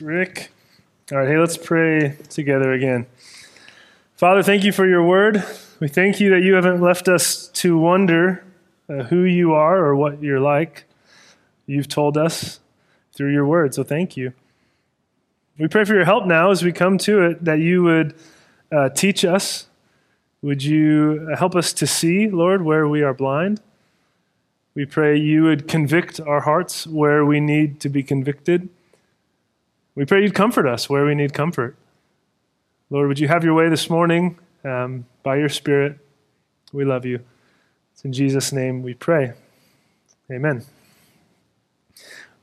Rick. All right, hey, let's pray together again. Father, thank you for your word. We thank you that you haven't left us to wonder uh, who you are or what you're like. You've told us through your word, so thank you. We pray for your help now as we come to it, that you would uh, teach us. Would you help us to see, Lord, where we are blind? We pray you would convict our hearts where we need to be convicted. We pray you'd comfort us where we need comfort. Lord, would you have your way this morning um, by your Spirit? We love you. It's in Jesus' name we pray. Amen.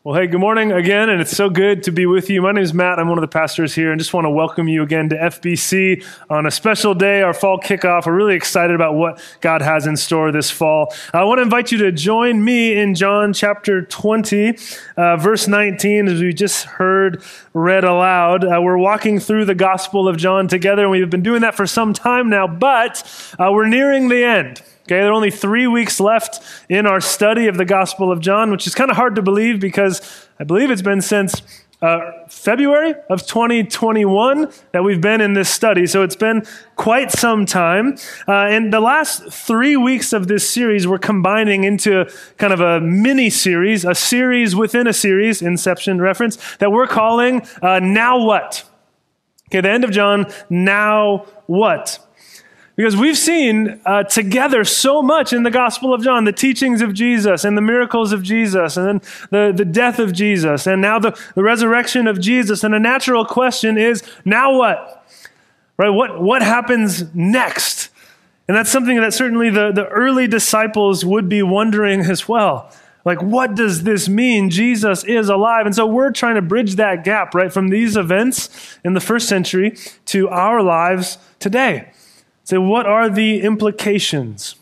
Well, hey, good morning again, and it's so good to be with you. My name is Matt. I'm one of the pastors here, and just want to welcome you again to FBC on a special day, our fall kickoff. We're really excited about what God has in store this fall. I want to invite you to join me in John chapter 20, uh, verse 19, as we just heard read aloud. Uh, we're walking through the Gospel of John together, and we've been doing that for some time now, but uh, we're nearing the end. Okay, there are only three weeks left in our study of the Gospel of John, which is kind of hard to believe because I believe it's been since uh, February of 2021 that we've been in this study. So it's been quite some time. Uh, and the last three weeks of this series, we're combining into kind of a mini series, a series within a series, Inception reference, that we're calling uh, Now What? Okay, the end of John, Now What? Because we've seen uh, together so much in the Gospel of John the teachings of Jesus and the miracles of Jesus and then the, the death of Jesus and now the, the resurrection of Jesus. And a natural question is now what? Right? What, what happens next? And that's something that certainly the, the early disciples would be wondering as well. Like, what does this mean? Jesus is alive. And so we're trying to bridge that gap, right, from these events in the first century to our lives today. Say, what are the implications?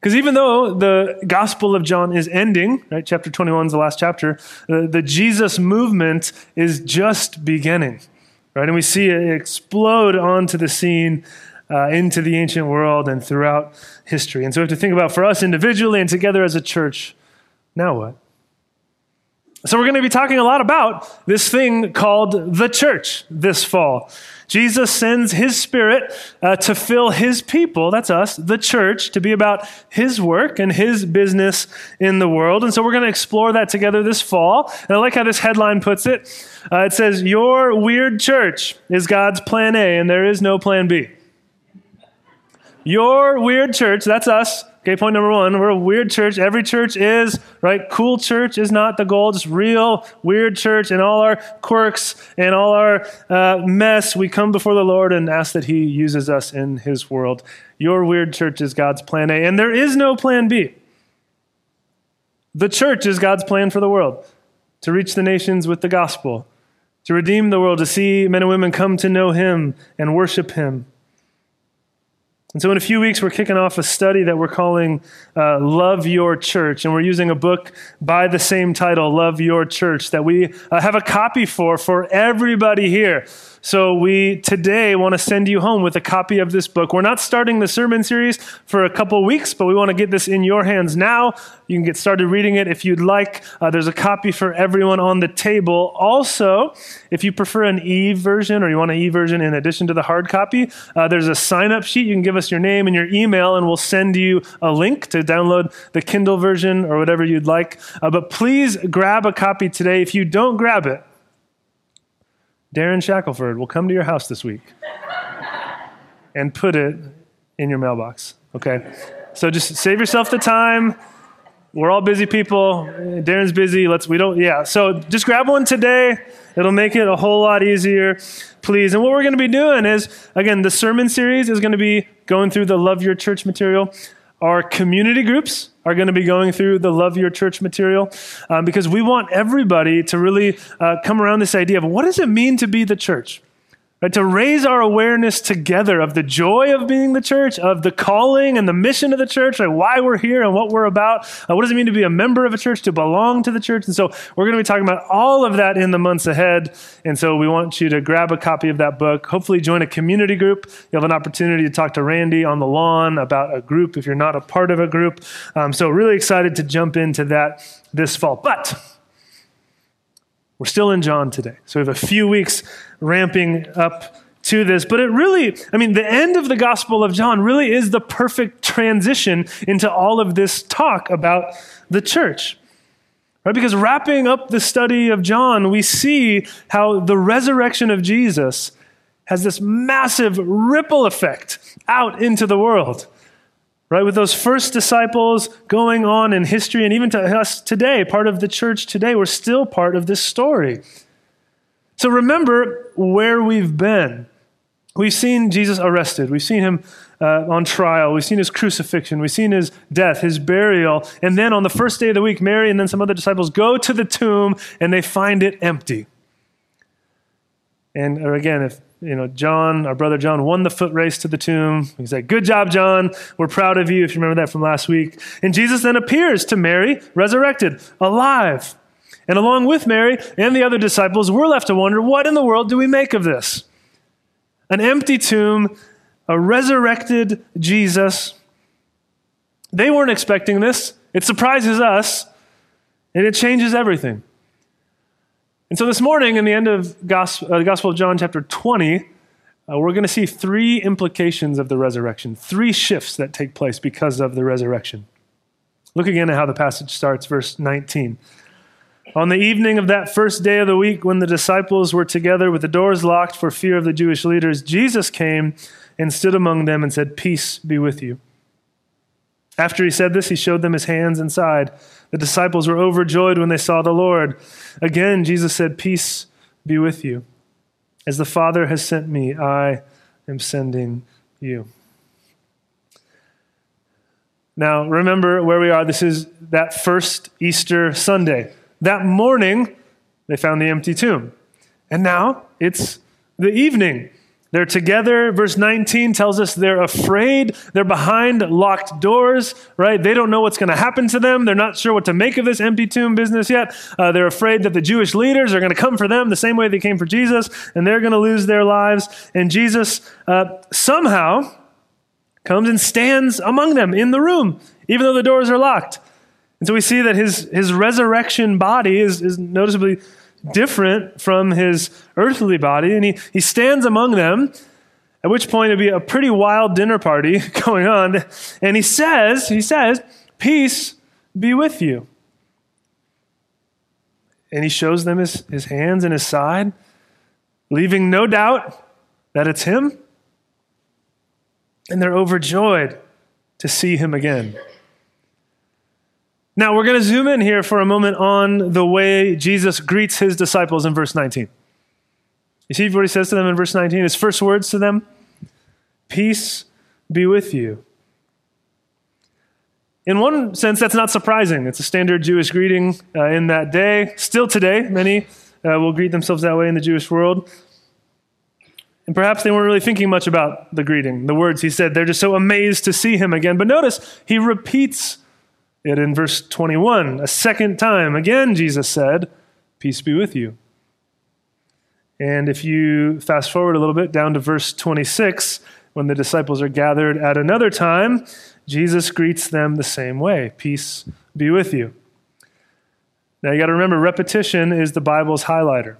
Because even though the Gospel of John is ending, right, chapter 21 is the last chapter, the, the Jesus movement is just beginning, right? And we see it explode onto the scene uh, into the ancient world and throughout history. And so we have to think about for us individually and together as a church, now what? So we're going to be talking a lot about this thing called the church this fall. Jesus sends his spirit uh, to fill his people, that's us, the church, to be about his work and his business in the world. And so we're going to explore that together this fall. And I like how this headline puts it. Uh, it says, Your weird church is God's plan A, and there is no plan B. Your weird church, that's us, Okay, point number one, we're a weird church. Every church is, right? Cool church is not the goal, just real weird church and all our quirks and all our uh, mess. We come before the Lord and ask that He uses us in His world. Your weird church is God's plan A, and there is no plan B. The church is God's plan for the world to reach the nations with the gospel, to redeem the world, to see men and women come to know Him and worship Him. And so, in a few weeks, we're kicking off a study that we're calling uh, Love Your Church. And we're using a book by the same title, Love Your Church, that we uh, have a copy for for everybody here. So we today want to send you home with a copy of this book. We're not starting the sermon series for a couple weeks, but we want to get this in your hands now. You can get started reading it if you'd like. Uh, there's a copy for everyone on the table. Also, if you prefer an e version or you want an e version in addition to the hard copy, uh, there's a sign up sheet. You can give us your name and your email, and we'll send you a link to download the Kindle version or whatever you'd like. Uh, but please grab a copy today. If you don't grab it, Darren Shackelford will come to your house this week and put it in your mailbox. Okay? So just save yourself the time. We're all busy people. Darren's busy. Let's we don't yeah. So just grab one today. It'll make it a whole lot easier, please. And what we're going to be doing is again, the sermon series is going to be going through the love your church material. Our community groups are going to be going through the Love Your Church material um, because we want everybody to really uh, come around this idea of what does it mean to be the church? Right, to raise our awareness together of the joy of being the church, of the calling and the mission of the church, like why we're here and what we're about. Uh, what does it mean to be a member of a church, to belong to the church? And so we're going to be talking about all of that in the months ahead. And so we want you to grab a copy of that book. Hopefully, join a community group. You'll have an opportunity to talk to Randy on the lawn about a group if you're not a part of a group. Um, so, really excited to jump into that this fall. But We're still in John today. So we have a few weeks ramping up to this, but it really, I mean, the end of the Gospel of John really is the perfect transition into all of this talk about the church. Right? Because wrapping up the study of John, we see how the resurrection of Jesus has this massive ripple effect out into the world. Right? With those first disciples going on in history, and even to us today, part of the church today, we're still part of this story. So remember where we've been. We've seen Jesus arrested. We've seen him uh, on trial. We've seen his crucifixion. We've seen his death, his burial. And then on the first day of the week, Mary and then some other disciples go to the tomb and they find it empty. And again, if you know John, our brother John, won the foot race to the tomb, he said, "Good job, John. We're proud of you." If you remember that from last week. And Jesus then appears to Mary, resurrected, alive. And along with Mary and the other disciples, we're left to wonder, what in the world do we make of this? An empty tomb, a resurrected Jesus. They weren't expecting this. It surprises us, and it changes everything. And so this morning, in the end of Gospel, uh, the Gospel of John, chapter 20, uh, we're going to see three implications of the resurrection, three shifts that take place because of the resurrection. Look again at how the passage starts, verse 19. On the evening of that first day of the week, when the disciples were together with the doors locked for fear of the Jewish leaders, Jesus came and stood among them and said, Peace be with you. After he said this, he showed them his hands and side. The disciples were overjoyed when they saw the Lord. Again, Jesus said, Peace be with you. As the Father has sent me, I am sending you. Now, remember where we are. This is that first Easter Sunday. That morning, they found the empty tomb. And now it's the evening. They're together. Verse 19 tells us they're afraid. They're behind locked doors, right? They don't know what's going to happen to them. They're not sure what to make of this empty tomb business yet. Uh, they're afraid that the Jewish leaders are going to come for them the same way they came for Jesus, and they're going to lose their lives. And Jesus uh, somehow comes and stands among them in the room, even though the doors are locked. And so we see that his, his resurrection body is, is noticeably different from his earthly body. And he, he stands among them, at which point it'd be a pretty wild dinner party going on. And he says, he says, Peace be with you. And he shows them his, his hands and his side, leaving no doubt that it's him. And they're overjoyed to see him again. Now, we're going to zoom in here for a moment on the way Jesus greets his disciples in verse 19. You see what he says to them in verse 19? His first words to them Peace be with you. In one sense, that's not surprising. It's a standard Jewish greeting uh, in that day. Still today, many uh, will greet themselves that way in the Jewish world. And perhaps they weren't really thinking much about the greeting, the words he said. They're just so amazed to see him again. But notice, he repeats it in verse 21. A second time, again, Jesus said, Peace be with you. And if you fast forward a little bit down to verse 26, when the disciples are gathered at another time, Jesus greets them the same way Peace be with you. Now you got to remember, repetition is the Bible's highlighter.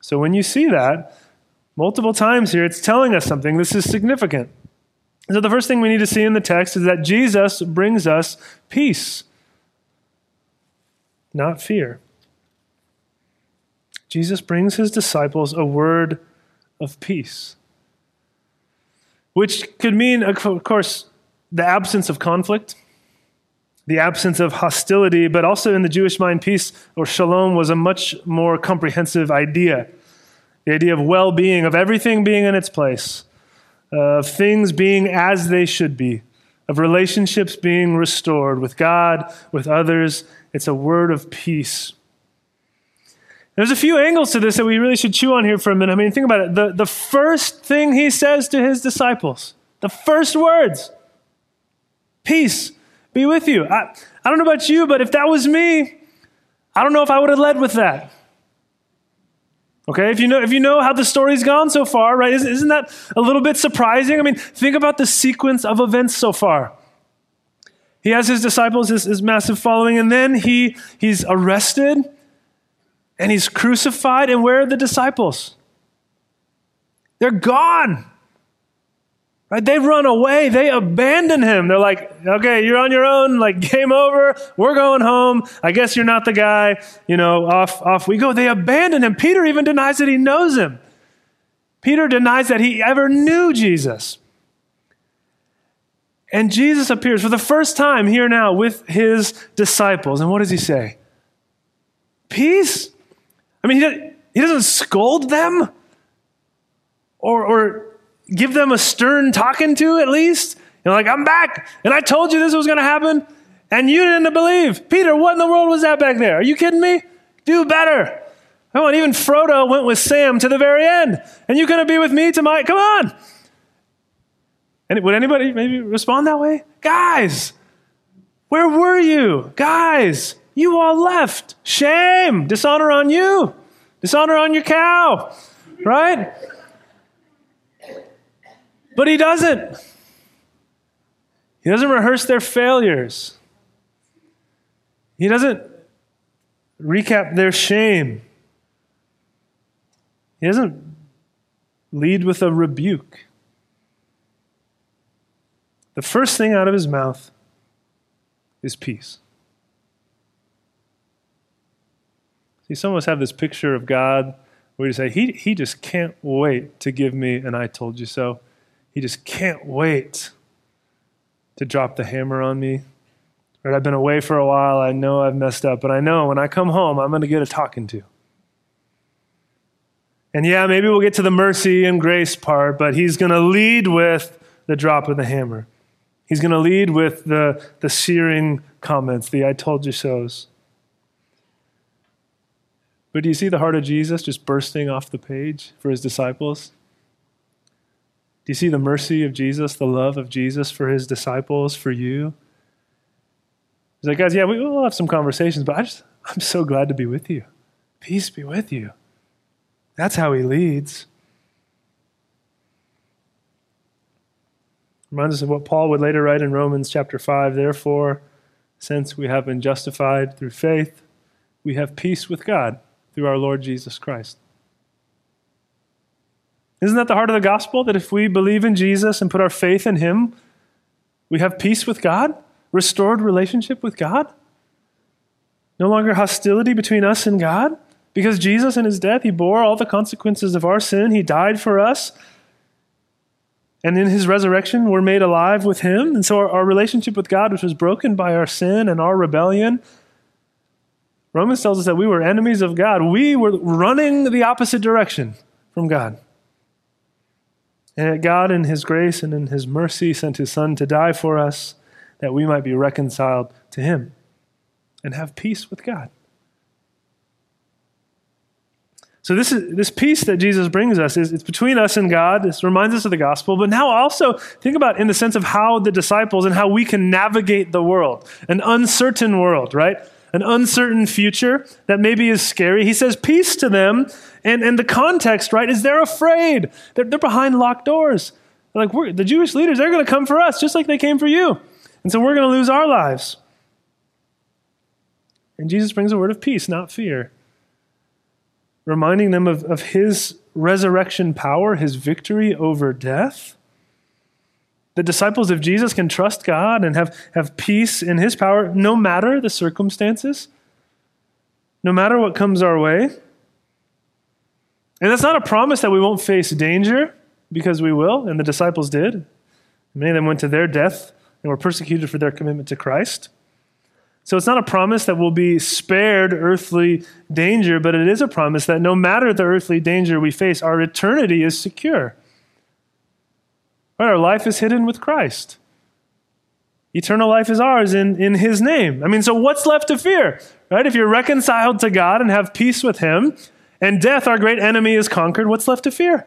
So when you see that multiple times here, it's telling us something. This is significant. So, the first thing we need to see in the text is that Jesus brings us peace, not fear. Jesus brings his disciples a word of peace, which could mean, of course, the absence of conflict, the absence of hostility, but also in the Jewish mind, peace or shalom was a much more comprehensive idea. The idea of well being, of everything being in its place of things being as they should be, of relationships being restored with God, with others. It's a word of peace. There's a few angles to this that we really should chew on here for a minute. I mean, think about it. The, the first thing he says to his disciples, the first words, peace be with you. I, I don't know about you, but if that was me, I don't know if I would have led with that. Okay, if you know if you know how the story's gone so far, right? Isn't, isn't that a little bit surprising? I mean, think about the sequence of events so far. He has his disciples, his, his massive following, and then he he's arrested, and he's crucified. And where are the disciples? They're gone. Right? They run away. They abandon him. They're like, okay, you're on your own. Like, game over. We're going home. I guess you're not the guy. You know, off, off we go. They abandon him. Peter even denies that he knows him. Peter denies that he ever knew Jesus. And Jesus appears for the first time here now with his disciples. And what does he say? Peace? I mean, he, doesn't scold them or, or give them a stern talking to at least. You're like, I'm back, and I told you this was going to happen, and you didn't believe. Peter, what in the world was that back there? Are you kidding me? Do better. Oh, Come on, even Frodo went with Sam to the very end, and you're going to be with me tonight? Come on. Would anybody maybe respond that way? Guys, where were you? Guys, you all left. Shame. Dishonor on you. Dishonor on your cow. Right? But he doesn't. He doesn't rehearse their failures. He doesn't recap their shame. He doesn't lead with a rebuke. The first thing out of his mouth is peace. See, some of us have this picture of God where you say, he, he just can't wait to give me an I told you so. He just can't wait to drop the hammer on me. Right? I've been away for a while. I know I've messed up, but I know when I come home, I'm going to get a talking to. And yeah, maybe we'll get to the mercy and grace part, but he's going to lead with the drop of the hammer. He's going to lead with the, the searing comments, the I told you so's. But do you see the heart of Jesus just bursting off the page for his disciples? Do you see the mercy of Jesus, the love of Jesus for his disciples, for you? He's like, guys, yeah, we will have some conversations, but I just, I'm so glad to be with you. Peace be with you. That's how he leads. Reminds us of what Paul would later write in Romans chapter 5. Therefore, since we have been justified through faith, we have peace with God through our Lord Jesus Christ. Isn't that the heart of the gospel? That if we believe in Jesus and put our faith in Him, we have peace with God, restored relationship with God? No longer hostility between us and God? Because Jesus in His death, He bore all the consequences of our sin, He died for us. And in His resurrection, we're made alive with Him. And so our, our relationship with God, which was broken by our sin and our rebellion, Romans tells us that we were enemies of God. We were running the opposite direction from God. And that God, in His grace and in His mercy, sent His Son to die for us that we might be reconciled to Him and have peace with God. So this is this peace that Jesus brings us is it's between us and God. This reminds us of the gospel, but now also think about in the sense of how the disciples and how we can navigate the world, an uncertain world, right? An uncertain future that maybe is scary. He says peace to them and, and the context, right, is they're afraid. They're, they're behind locked doors. They're like, the Jewish leaders, they're going to come for us just like they came for you. And so we're going to lose our lives. And Jesus brings a word of peace, not fear, reminding them of, of his resurrection power, his victory over death. The disciples of Jesus can trust God and have, have peace in his power no matter the circumstances, no matter what comes our way. And that's not a promise that we won't face danger, because we will, and the disciples did. Many of them went to their death and were persecuted for their commitment to Christ. So it's not a promise that we'll be spared earthly danger, but it is a promise that no matter the earthly danger we face, our eternity is secure. Right, our life is hidden with Christ. Eternal life is ours in, in His name. I mean, so what's left to fear? Right? If you're reconciled to God and have peace with Him, and death, our great enemy, is conquered, what's left to fear?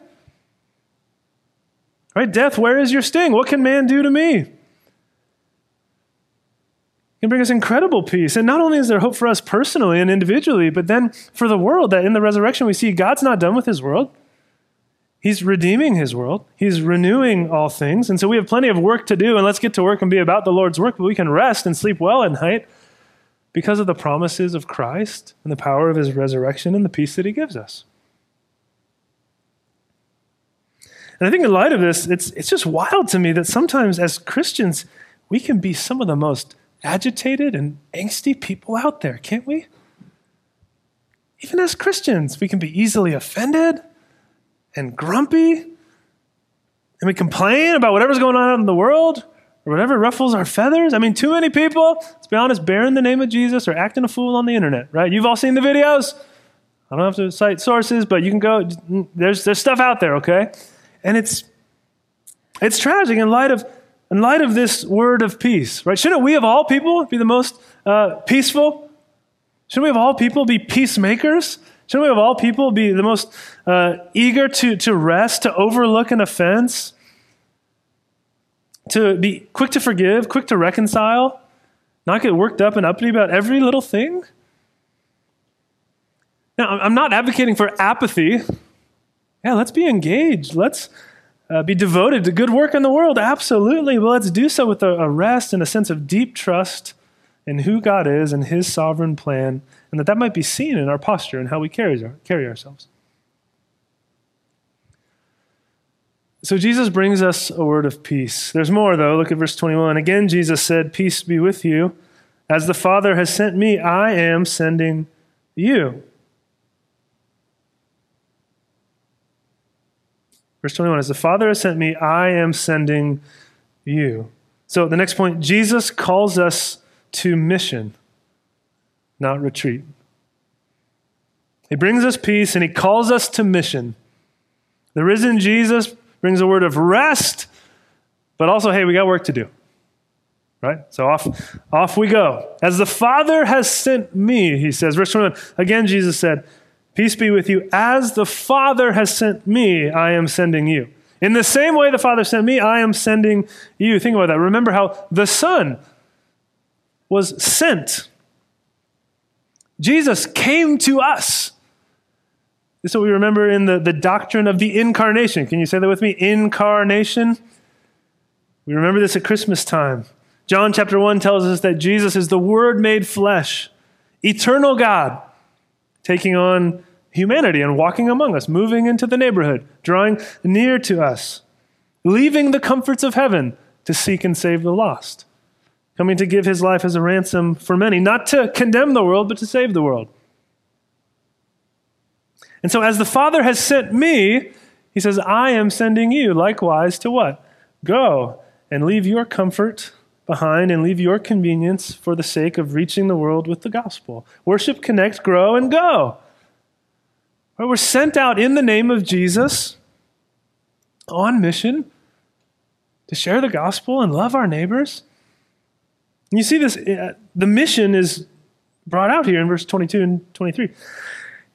Right? Death, where is your sting? What can man do to me? It can bring us incredible peace. And not only is there hope for us personally and individually, but then for the world, that in the resurrection we see God's not done with his world. He's redeeming his world. He's renewing all things. And so we have plenty of work to do, and let's get to work and be about the Lord's work, but we can rest and sleep well at night because of the promises of Christ and the power of his resurrection and the peace that he gives us. And I think in light of this, it's, it's just wild to me that sometimes as Christians, we can be some of the most agitated and angsty people out there, can't we? Even as Christians, we can be easily offended and grumpy, and we complain about whatever's going on in the world or whatever ruffles our feathers. I mean, too many people, let's be honest, bearing the name of Jesus or acting a fool on the internet, right? You've all seen the videos. I don't have to cite sources, but you can go, there's, there's stuff out there, okay? And it's, it's tragic in light of, in light of this word of peace, right? Shouldn't we of all people be the most uh, peaceful? Shouldn't we of all people be peacemakers? Shouldn't we of all people be the most uh, eager to, to rest, to overlook an offense, to be quick to forgive, quick to reconcile, not get worked up and uppity about every little thing? Now, I'm not advocating for apathy. Yeah, let's be engaged. Let's uh, be devoted to good work in the world. Absolutely. But let's do so with a, a rest and a sense of deep trust in who God is and His sovereign plan, and that that might be seen in our posture and how we carry, carry ourselves. So Jesus brings us a word of peace. There's more, though. Look at verse 21. Again, Jesus said, Peace be with you. As the Father has sent me, I am sending you. Verse 21 As the Father has sent me, I am sending you. So the next point Jesus calls us to mission, not retreat. He brings us peace and he calls us to mission. The risen Jesus brings a word of rest, but also, hey, we got work to do. Right? So off, off we go. As the Father has sent me, he says. Verse 21, again, Jesus said, Peace be with you. As the Father has sent me, I am sending you. In the same way the Father sent me, I am sending you. Think about that. Remember how the Son was sent. Jesus came to us. This is what we remember in the, the doctrine of the incarnation. Can you say that with me? Incarnation. We remember this at Christmas time. John chapter 1 tells us that Jesus is the Word made flesh, eternal God, taking on humanity and walking among us, moving into the neighborhood, drawing near to us, leaving the comforts of heaven to seek and save the lost, coming to give his life as a ransom for many, not to condemn the world, but to save the world. And so, as the Father has sent me, he says, I am sending you likewise to what? Go and leave your comfort behind and leave your convenience for the sake of reaching the world with the gospel. Worship, connect, grow, and go. We're sent out in the name of Jesus on mission to share the gospel and love our neighbors. And you see this, uh, the mission is brought out here in verse 22 and 23.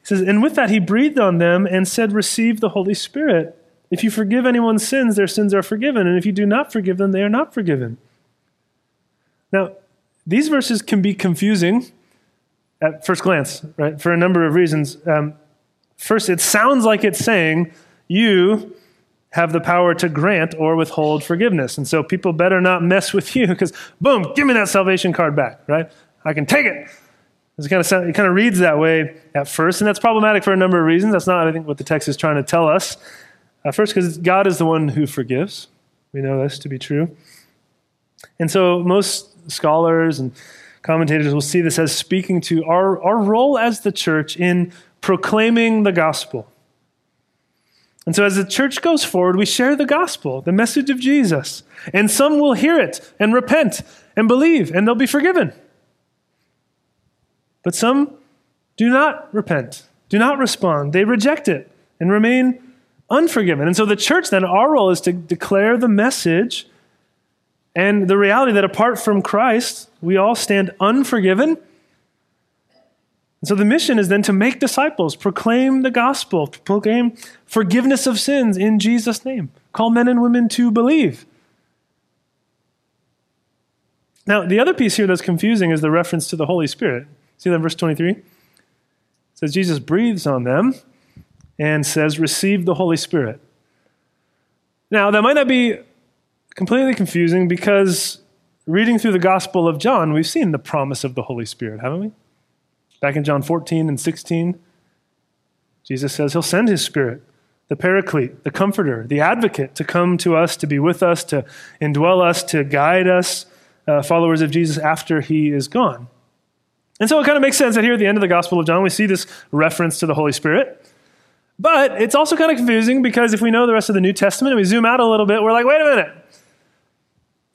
Says, And with that he breathed on them and said, Receive the Holy Spirit. If you forgive anyone's sins, their sins are forgiven. And if you do not forgive them, they are not forgiven. Now, these verses can be confusing at first glance, right, for a number of reasons. Um, First, it sounds like it's saying you have the power to grant or withhold forgiveness. And so people better not mess with you because, boom, give me that salvation card back, right? I can take it. It kind, of sound, it kind of reads that way at first, and that's problematic for a number of reasons. That's not, I think, what the text is trying to tell us. Uh, first, because God is the one who forgives. We know this to be true. And so most scholars and commentators will see this as speaking to our, our role as the church in proclaiming the gospel. And so, as the church goes forward, we share the gospel, the message of Jesus. And some will hear it and repent and believe, and they'll be forgiven. But some do not repent, do not respond. They reject it and remain unforgiven. And so, the church, then, our role is to declare the message and the reality that apart from Christ, we all stand unforgiven and so the mission is then to make disciples, proclaim the gospel, proclaim forgiveness of sins in Jesus' name, call men and women to believe. Now, the other piece here that's confusing is the reference to the Holy Spirit. See that verse 23? It says, Jesus breathes on them and says, Receive the Holy Spirit. Now, that might not be completely confusing because reading through the Gospel of John, we've seen the promise of the Holy Spirit, haven't we? Back in John 14 and 16, Jesus says he'll send his Spirit, the Paraclete, the Comforter, the Advocate, to come to us, to be with us, to indwell us, to guide us, uh, followers of Jesus, after he is gone. And so it kind of makes sense that here at the end of the Gospel of John, we see this reference to the Holy Spirit. But it's also kind of confusing because if we know the rest of the New Testament and we zoom out a little bit, we're like, wait a minute.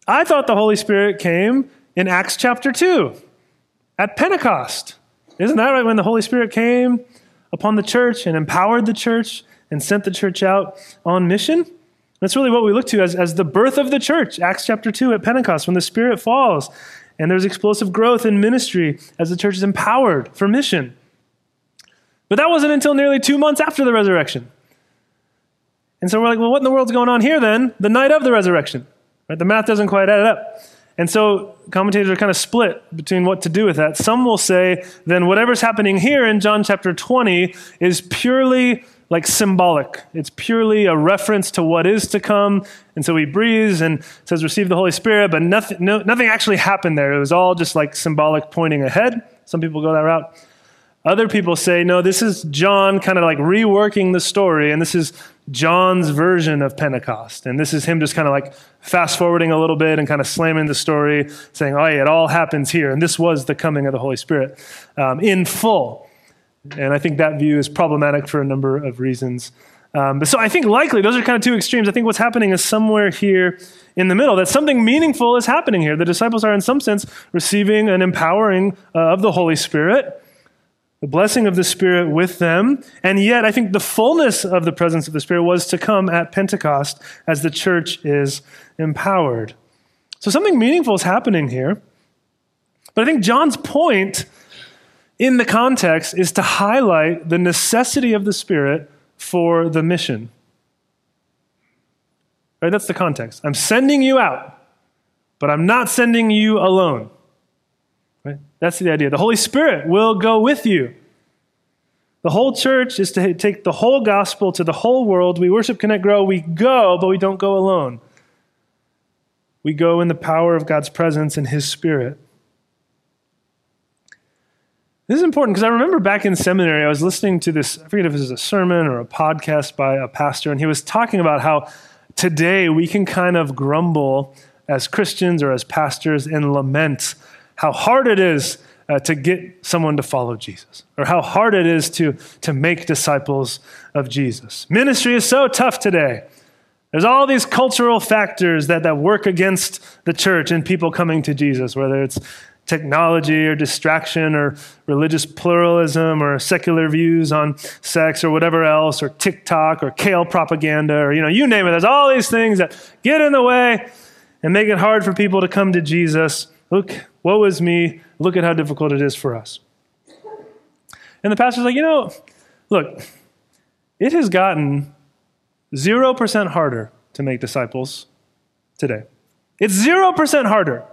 I thought the Holy Spirit came in Acts chapter 2 at Pentecost. Isn't that right? When the Holy Spirit came upon the church and empowered the church and sent the church out on mission? That's really what we look to as, as the birth of the church, Acts chapter 2 at Pentecost, when the Spirit falls and there's explosive growth in ministry as the church is empowered for mission. But that wasn't until nearly two months after the resurrection. And so we're like, well, what in the world's going on here then? The night of the resurrection. Right? The math doesn't quite add up. And so commentators are kind of split between what to do with that. Some will say, then whatever's happening here in John chapter 20 is purely like symbolic. It's purely a reference to what is to come. And so he breathes and says, receive the Holy Spirit, but nothing, no, nothing actually happened there. It was all just like symbolic pointing ahead. Some people go that route. Other people say, no, this is John kind of like reworking the story, and this is John's version of Pentecost. And this is him just kind of like fast forwarding a little bit and kind of slamming the story, saying, oh, yeah, it all happens here. And this was the coming of the Holy Spirit um, in full. And I think that view is problematic for a number of reasons. Um, but so I think likely those are kind of two extremes. I think what's happening is somewhere here in the middle, that something meaningful is happening here. The disciples are, in some sense, receiving an empowering uh, of the Holy Spirit, the blessing of the Spirit with them. And yet, I think the fullness of the presence of the Spirit was to come at Pentecost as the church is empowered. So something meaningful is happening here. But I think John's point in the context is to highlight the necessity of the Spirit for the mission. Right? That's the context. I'm sending you out, but I'm not sending you alone. Right? That's the idea. The Holy Spirit will go with you. The whole church is to take the whole gospel to the whole world. We worship, connect, grow. We go, but we don't go alone. We go in the power of God's presence and His Spirit. This is important because I remember back in seminary, I was listening to this, I forget if it was a sermon or a podcast by a pastor, and he was talking about how today we can kind of grumble as Christians or as pastors and lament how hard it is uh, to get someone to follow Jesus, or how hard it is to, to make disciples of Jesus. Ministry is so tough today. There's all these cultural factors that, that work against the church and people coming to Jesus, whether it's technology or distraction or religious pluralism or secular views on sex or whatever else or TikTok or kale propaganda or you know you name it. There's all these things that get in the way and make it hard for people to come to Jesus. Look woe is me. Look at how difficult it is for us. And the pastor's like you know look it has gotten 0% harder to make disciples today. It's 0% harder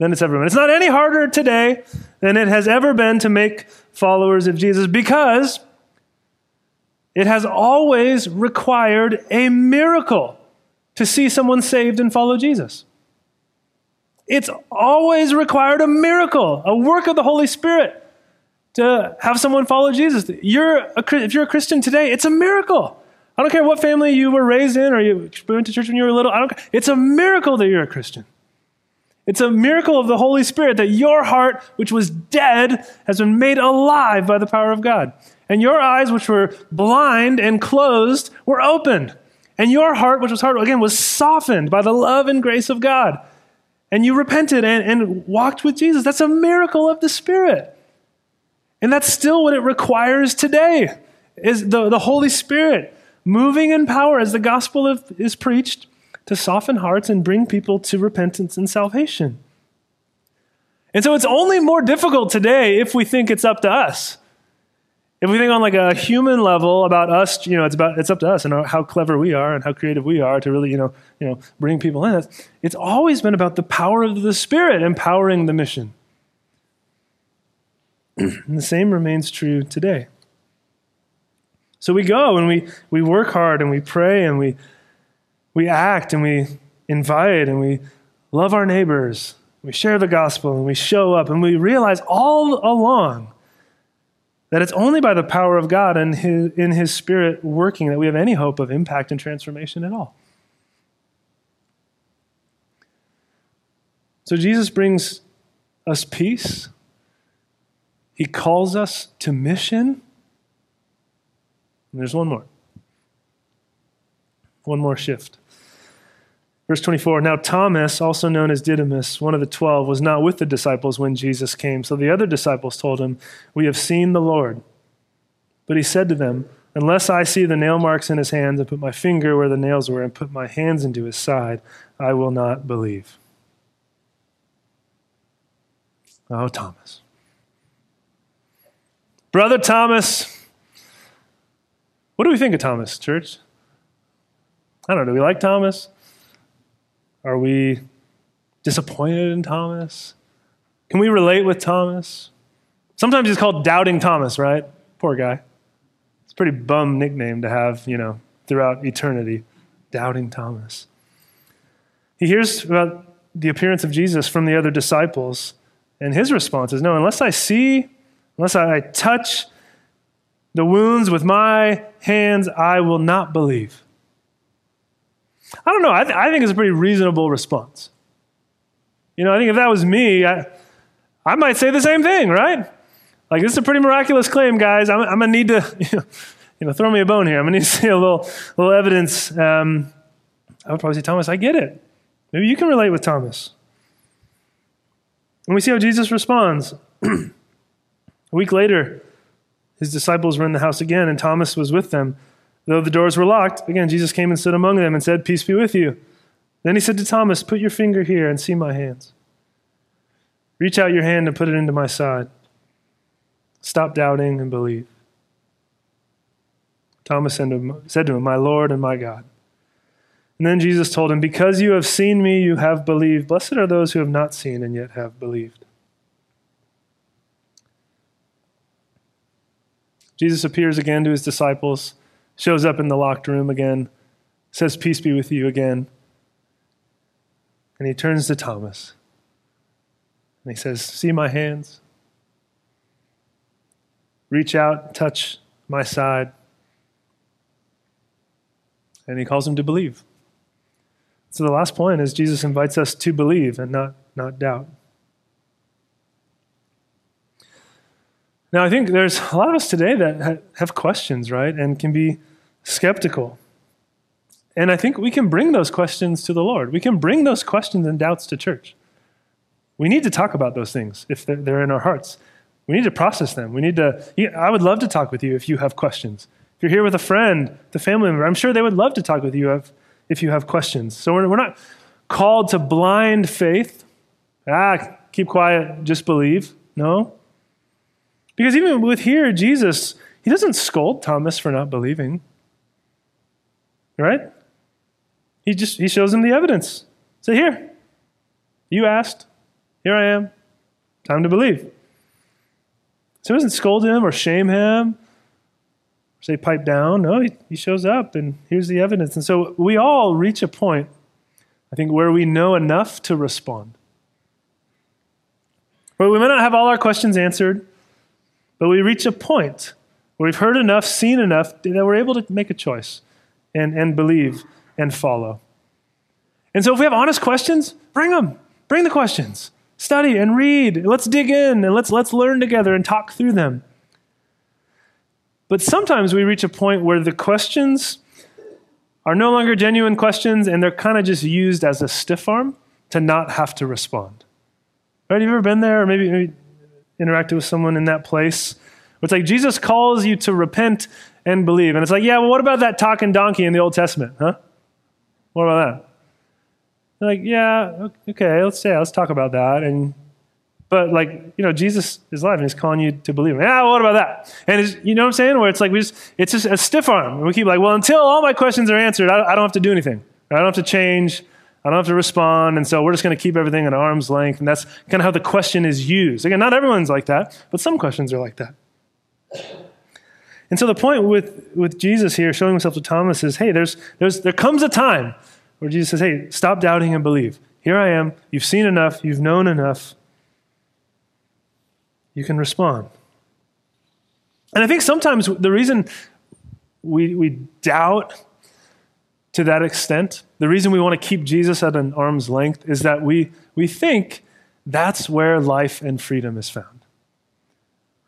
than it's ever been. It's not any harder today than it has ever been to make followers of Jesus because it has always required a miracle to see someone saved and follow Jesus. It's always required a miracle, a work of the Holy Spirit to have someone follow Jesus. You're a, if you're a Christian today, it's a miracle. I don't care what family you were raised in or you went to church when you were little. I don't, it's a miracle that you're a Christian. It's a miracle of the Holy Spirit that your heart, which was dead, has been made alive by the power of God. And your eyes, which were blind and closed, were opened. And your heart, which was hard, again, was softened by the love and grace of God. And you repented and, and walked with Jesus. That's a miracle of the Spirit. And that's still what it requires today is the, the Holy Spirit moving in power as the gospel is preached to soften hearts and bring people to repentance and salvation. And so it's only more difficult today if we think it's up to us. If we think on like a human level about us, you know, it's about it's up to us and how clever we are and how creative we are to really, you know, you know, bring people in. It's always been about the power of the Spirit empowering the mission. and the same remains true today. So we go and we we work hard and we pray and we we act and we invite and we love our neighbors we share the gospel, and we show up, and we realize all along that it's only by the power of God and his, in His Spirit working that we have any hope of impact and transformation at all. So Jesus brings us peace. He calls us to mission. And there's one more. One more shift. Verse 24 Now Thomas, also known as Didymus, one of the twelve, was not with the disciples when Jesus came. So the other disciples told him, We have seen the Lord. But he said to them, Unless I see the nail marks in his hands and put my finger where the nails were and put my hands into his side, I will not believe. Oh, Thomas. Brother Thomas. What do we think of Thomas, church? I don't know. Do we like Thomas? Are we disappointed in Thomas? Can we relate with Thomas? Sometimes he's called Doubting Thomas, right? Poor guy. It's a pretty bum nickname to have, you know, throughout eternity. Doubting Thomas. He hears about the appearance of Jesus from the other disciples and his response is no, unless I see, unless I touch the wounds with my hands, I will not believe. I don't know. I, th- I think it's a pretty reasonable response. You know, I think if that was me, I, I might say the same thing, right? Like, this is a pretty miraculous claim, guys. I'm, I'm going to need to, you know, throw me a bone here. I'm going to need to see a little, little evidence. Um, I would probably say, Thomas, I get it. Maybe you can relate with Thomas. And we see how Jesus responds. a week later, his disciples were in the house again, and Thomas was with them. Though the doors were locked, again, Jesus came and stood among them and said, Peace be with you. Then he said to Thomas, Put your finger here and see my hands. Reach out your hand and put it into my side. Stop doubting and believe. Thomas said to him, My Lord and my God. And then Jesus told him, Because you have seen me, you have believed. Blessed are those who have not seen and yet have believed. Jesus appears again to his disciples, shows up in the locked room again, says, Peace be with you again. And he turns to Thomas and he says, See my hands? Reach out, touch my side. And he calls him to believe. So the last point is Jesus invites us to believe and not, not doubt. Now, I think there's a lot of us today that have questions, right, and can be skeptical. And I think we can bring those questions to the Lord. We can bring those questions and doubts to church. We need to talk about those things if they're in our hearts. We need to process them. We need to, I would love to talk with you if you have questions. If you're here with a friend, the family member, I'm sure they would love to talk with you if, if you have questions. So we're, we're not called to blind faith. Ah, keep quiet, just believe. No. Because even with here, Jesus, he doesn't scold Thomas for not believing. Right? He just he shows him the evidence. Say, here, you asked. Here I am. Time to believe. So he doesn't scold him or shame him say pipe down. No, he, he shows up and here's the evidence. And so we all reach a point, I think, where we know enough to respond. Where we may not have all our questions answered, but we reach a point where we've heard enough, seen enough, that we're able to make a choice and, and believe and follow. And so if we have honest questions, bring them. Bring the questions. Study and read. Let's dig in and let's, let's learn together and talk through them. But sometimes we reach a point where the questions are no longer genuine questions and they're kind of just used as a stiff arm to not have to respond. Right? Have you ever been there or maybe, maybe interacted with someone in that place? It's like Jesus calls you to repent and believe. And it's like, yeah, well, what about that talking donkey in the Old Testament? Huh? What about that? They're like, yeah, okay, let's say, let's talk about that. And but like, you know, Jesus is alive and he's calling you to believe. Yeah, what about that? And you know what I'm saying? Where it's like we just it's just a stiff arm. And we keep like, well, until all my questions are answered, I, I don't have to do anything. I don't have to change. I don't have to respond. And so we're just going to keep everything at arm's length. And that's kind of how the question is used. Again, not everyone's like that, but some questions are like that. And so the point with, with Jesus here showing himself to Thomas is, hey, there's, there's, there comes a time where Jesus says, hey, stop doubting and believe. Here I am. You've seen enough. You've known enough. You can respond. And I think sometimes the reason we, we doubt to that extent, the reason we want to keep Jesus at an arm's length is that we, we think that's where life and freedom is found.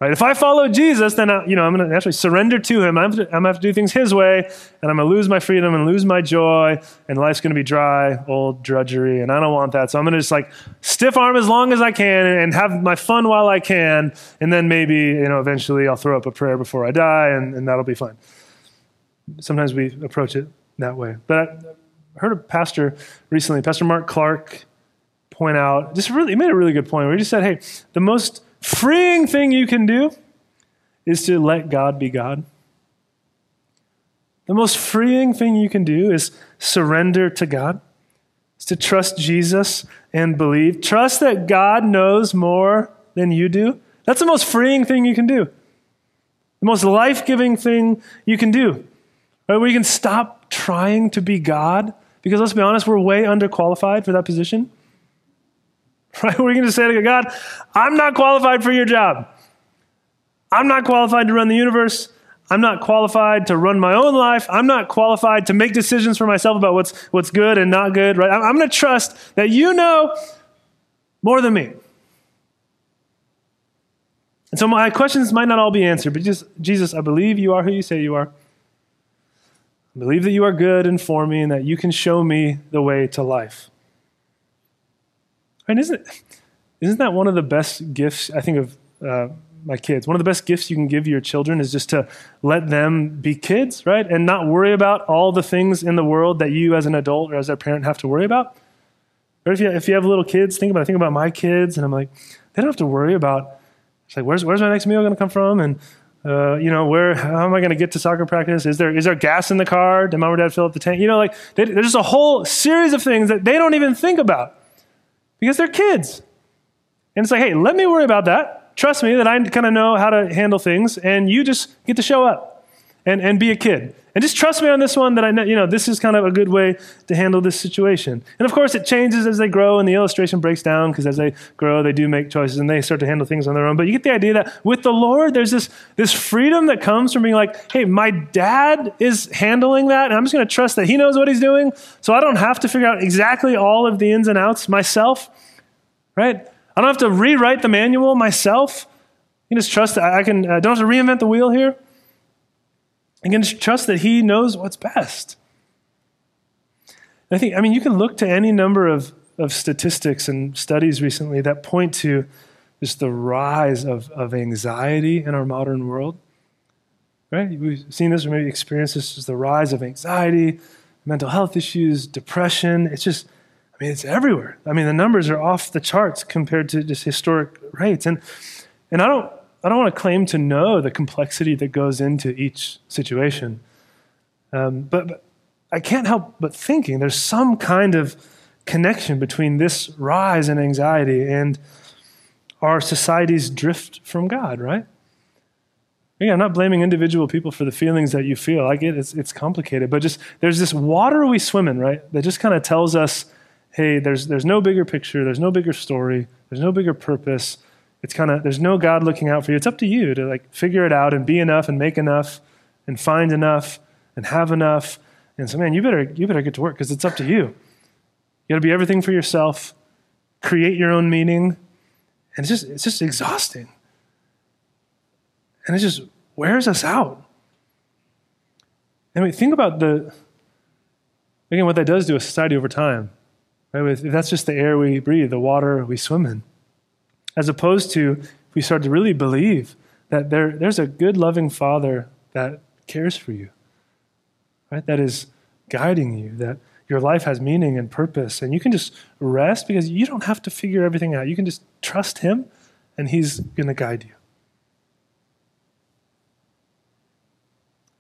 Right? If I follow Jesus, then I, you know I'm going to actually surrender to Him. I'm going to have to do things His way, and I'm going to lose my freedom and lose my joy, and life's going to be dry, old drudgery, and I don't want that. So I'm going to just like stiff arm as long as I can and have my fun while I can, and then maybe you know eventually I'll throw up a prayer before I die, and, and that'll be fine. Sometimes we approach it that way. But I heard a pastor recently, Pastor Mark Clark, point out just really he made a really good point where he just said, "Hey, the most freeing thing you can do is to let God be God. The most freeing thing you can do is surrender to God, is to trust Jesus and believe. Trust that God knows more than you do. That's the most freeing thing you can do. The most life giving thing you can do. Right? We can stop trying to be God because let's be honest, we're way underqualified for that position. Right? We're going to say to God, I'm not qualified for your job. I'm not qualified to run the universe. I'm not qualified to run my own life. I'm not qualified to make decisions for myself about what's, what's good and not good, right? I'm, I'm going to trust that you know more than me. And so my questions might not all be answered, but just, Jesus, I believe you are who you say you are. I believe that you are good and for me and that you can show me the way to life. And isn't, isn't that one of the best gifts, I think, of uh, my kids? One of the best gifts you can give your children is just to let them be kids, right? And not worry about all the things in the world that you as an adult or as a parent have to worry about. Or if you, if you have little kids, think about, think about my kids, and I'm like, they don't have to worry about, it's like, where's, where's my next meal going to come from? And, uh, you know, where, how am I going to get to soccer practice? Is there, is there gas in the car? Did mom or dad fill up the tank? You know, like, they, there's just a whole series of things that they don't even think about because they're kids. And it's like, hey, let me worry about that. Trust me that I kind of know how to handle things, and you just get to show up and, and be a kid. And just trust me on this one that I know, you know, this is kind of a good way to handle this situation. And of course, it changes as they grow and the illustration breaks down because as they grow, they do make choices and they start to handle things on their own. But you get the idea that with the Lord, there's this, this freedom that comes from being like, hey, my dad is handling that and I'm just going to trust that he knows what he's doing. So I don't have to figure out exactly all of the ins and outs myself, right? I don't have to rewrite the manual myself. You just trust that I can, I don't have to reinvent the wheel here. I can trust that He knows what's best. I think, I mean, you can look to any number of, of statistics and studies recently that point to just the rise of, of anxiety in our modern world. Right? We've seen this or maybe experienced this, just the rise of anxiety, mental health issues, depression. It's just, I mean, it's everywhere. I mean, the numbers are off the charts compared to just historic rates. And, and I don't, I don't want to claim to know the complexity that goes into each situation. Um, but, but I can't help but thinking there's some kind of connection between this rise in anxiety and our society's drift from God, right? Again, I'm not blaming individual people for the feelings that you feel. I get it's, it's complicated, but just there's this water we swim in, right? That just kind of tells us, hey, there's, there's no bigger picture, there's no bigger story, there's no bigger purpose. It's kind of, there's no God looking out for you. It's up to you to like figure it out and be enough and make enough and find enough and have enough. And so, man, you better, you better get to work because it's up to you. You got to be everything for yourself, create your own meaning. And it's just, it's just exhausting. And it just wears us out. And we think about the, again, what that does to a society over time. Right? If that's just the air we breathe, the water we swim in. As opposed to if we start to really believe that there, there's a good, loving Father that cares for you, right? That is guiding you, that your life has meaning and purpose, and you can just rest because you don't have to figure everything out. You can just trust Him, and He's going to guide you.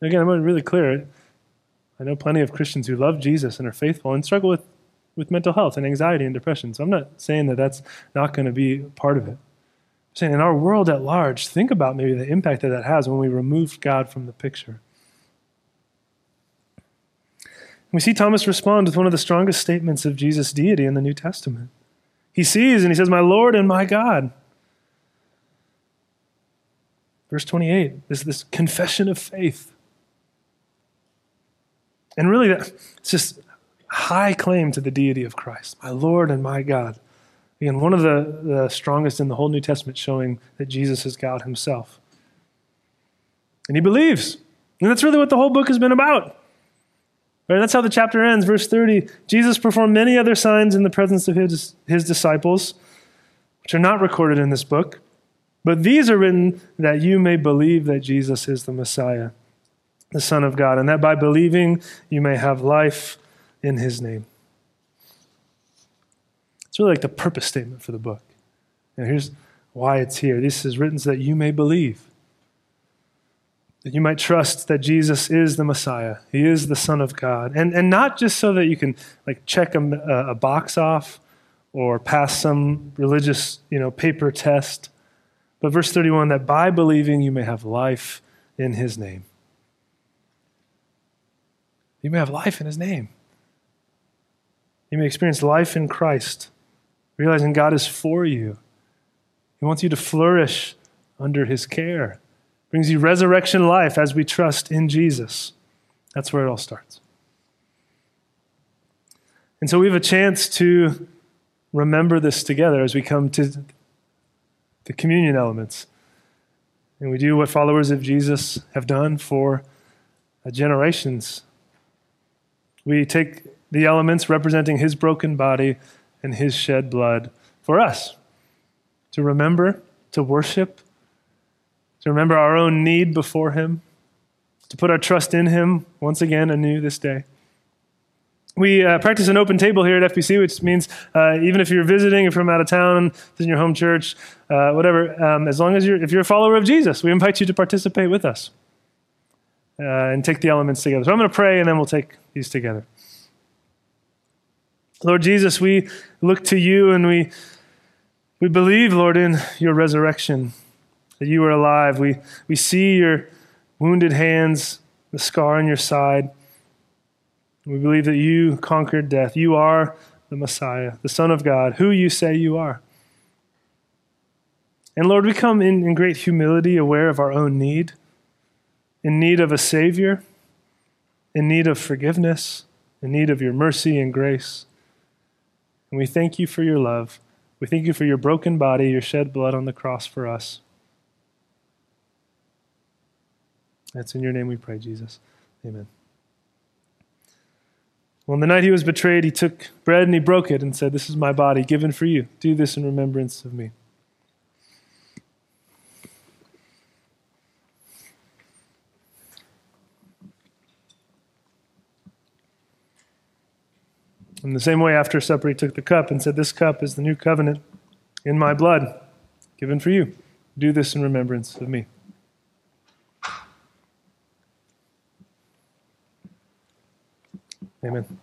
Again, I'm going to be really clear. I know plenty of Christians who love Jesus and are faithful and struggle with with mental health and anxiety and depression. So I'm not saying that that's not going to be part of it. I'm saying in our world at large, think about maybe the impact that that has when we remove God from the picture. We see Thomas respond with one of the strongest statements of Jesus' deity in the New Testament. He sees and he says, My Lord and my God. Verse 28 is this confession of faith. And really, that, it's just high claim to the deity of Christ, my Lord and my God. Again, one of the, the strongest in the whole New Testament showing that Jesus is God himself. And he believes. And that's really what the whole book has been about. Right, that's how the chapter ends. Verse 30 Jesus performed many other signs in the presence of his, his disciples, which are not recorded in this book. But these are written that you may believe that Jesus is the Messiah, the Son of God, and that by believing you may have life in his name. It's really like the purpose statement for the book. And here's why it's here. This is written so that you may believe. That you might trust that Jesus is the Messiah. He is the Son of God. And, and not just so that you can like check a, a box off or pass some religious you know, paper test. But verse 31 that by believing you may have life in his name. You may have life in his name. You may experience life in Christ, realizing God is for you. He wants you to flourish under his care brings you resurrection life as we trust in Jesus. That's where it all starts. And so we have a chance to remember this together as we come to the communion elements. And we do what followers of Jesus have done for generations. We take the elements representing his broken body and his shed blood for us to remember, to worship, to remember our own need before Him, to put our trust in Him once again anew this day. We uh, practice an open table here at FBC, which means uh, even if you're visiting, if you're from out of town, in your home church, uh, whatever, um, as long as you're, if you're a follower of Jesus, we invite you to participate with us uh, and take the elements together. So I'm going to pray and then we'll take these together. Lord Jesus, we look to you and we, we believe, Lord, in your resurrection that you are alive. We, we see your wounded hands, the scar on your side. We believe that you conquered death. You are the Messiah, the Son of God, who you say you are. And Lord, we come in, in great humility, aware of our own need, in need of a Savior, in need of forgiveness, in need of your mercy and grace. And we thank you for your love. We thank you for your broken body, your shed blood on the cross for us. That's in your name we pray, Jesus. Amen. Well, on the night he was betrayed, he took bread and he broke it and said, This is my body given for you. Do this in remembrance of me. In the same way, after supper, he took the cup and said, This cup is the new covenant in my blood, given for you. Do this in remembrance of me. Amen.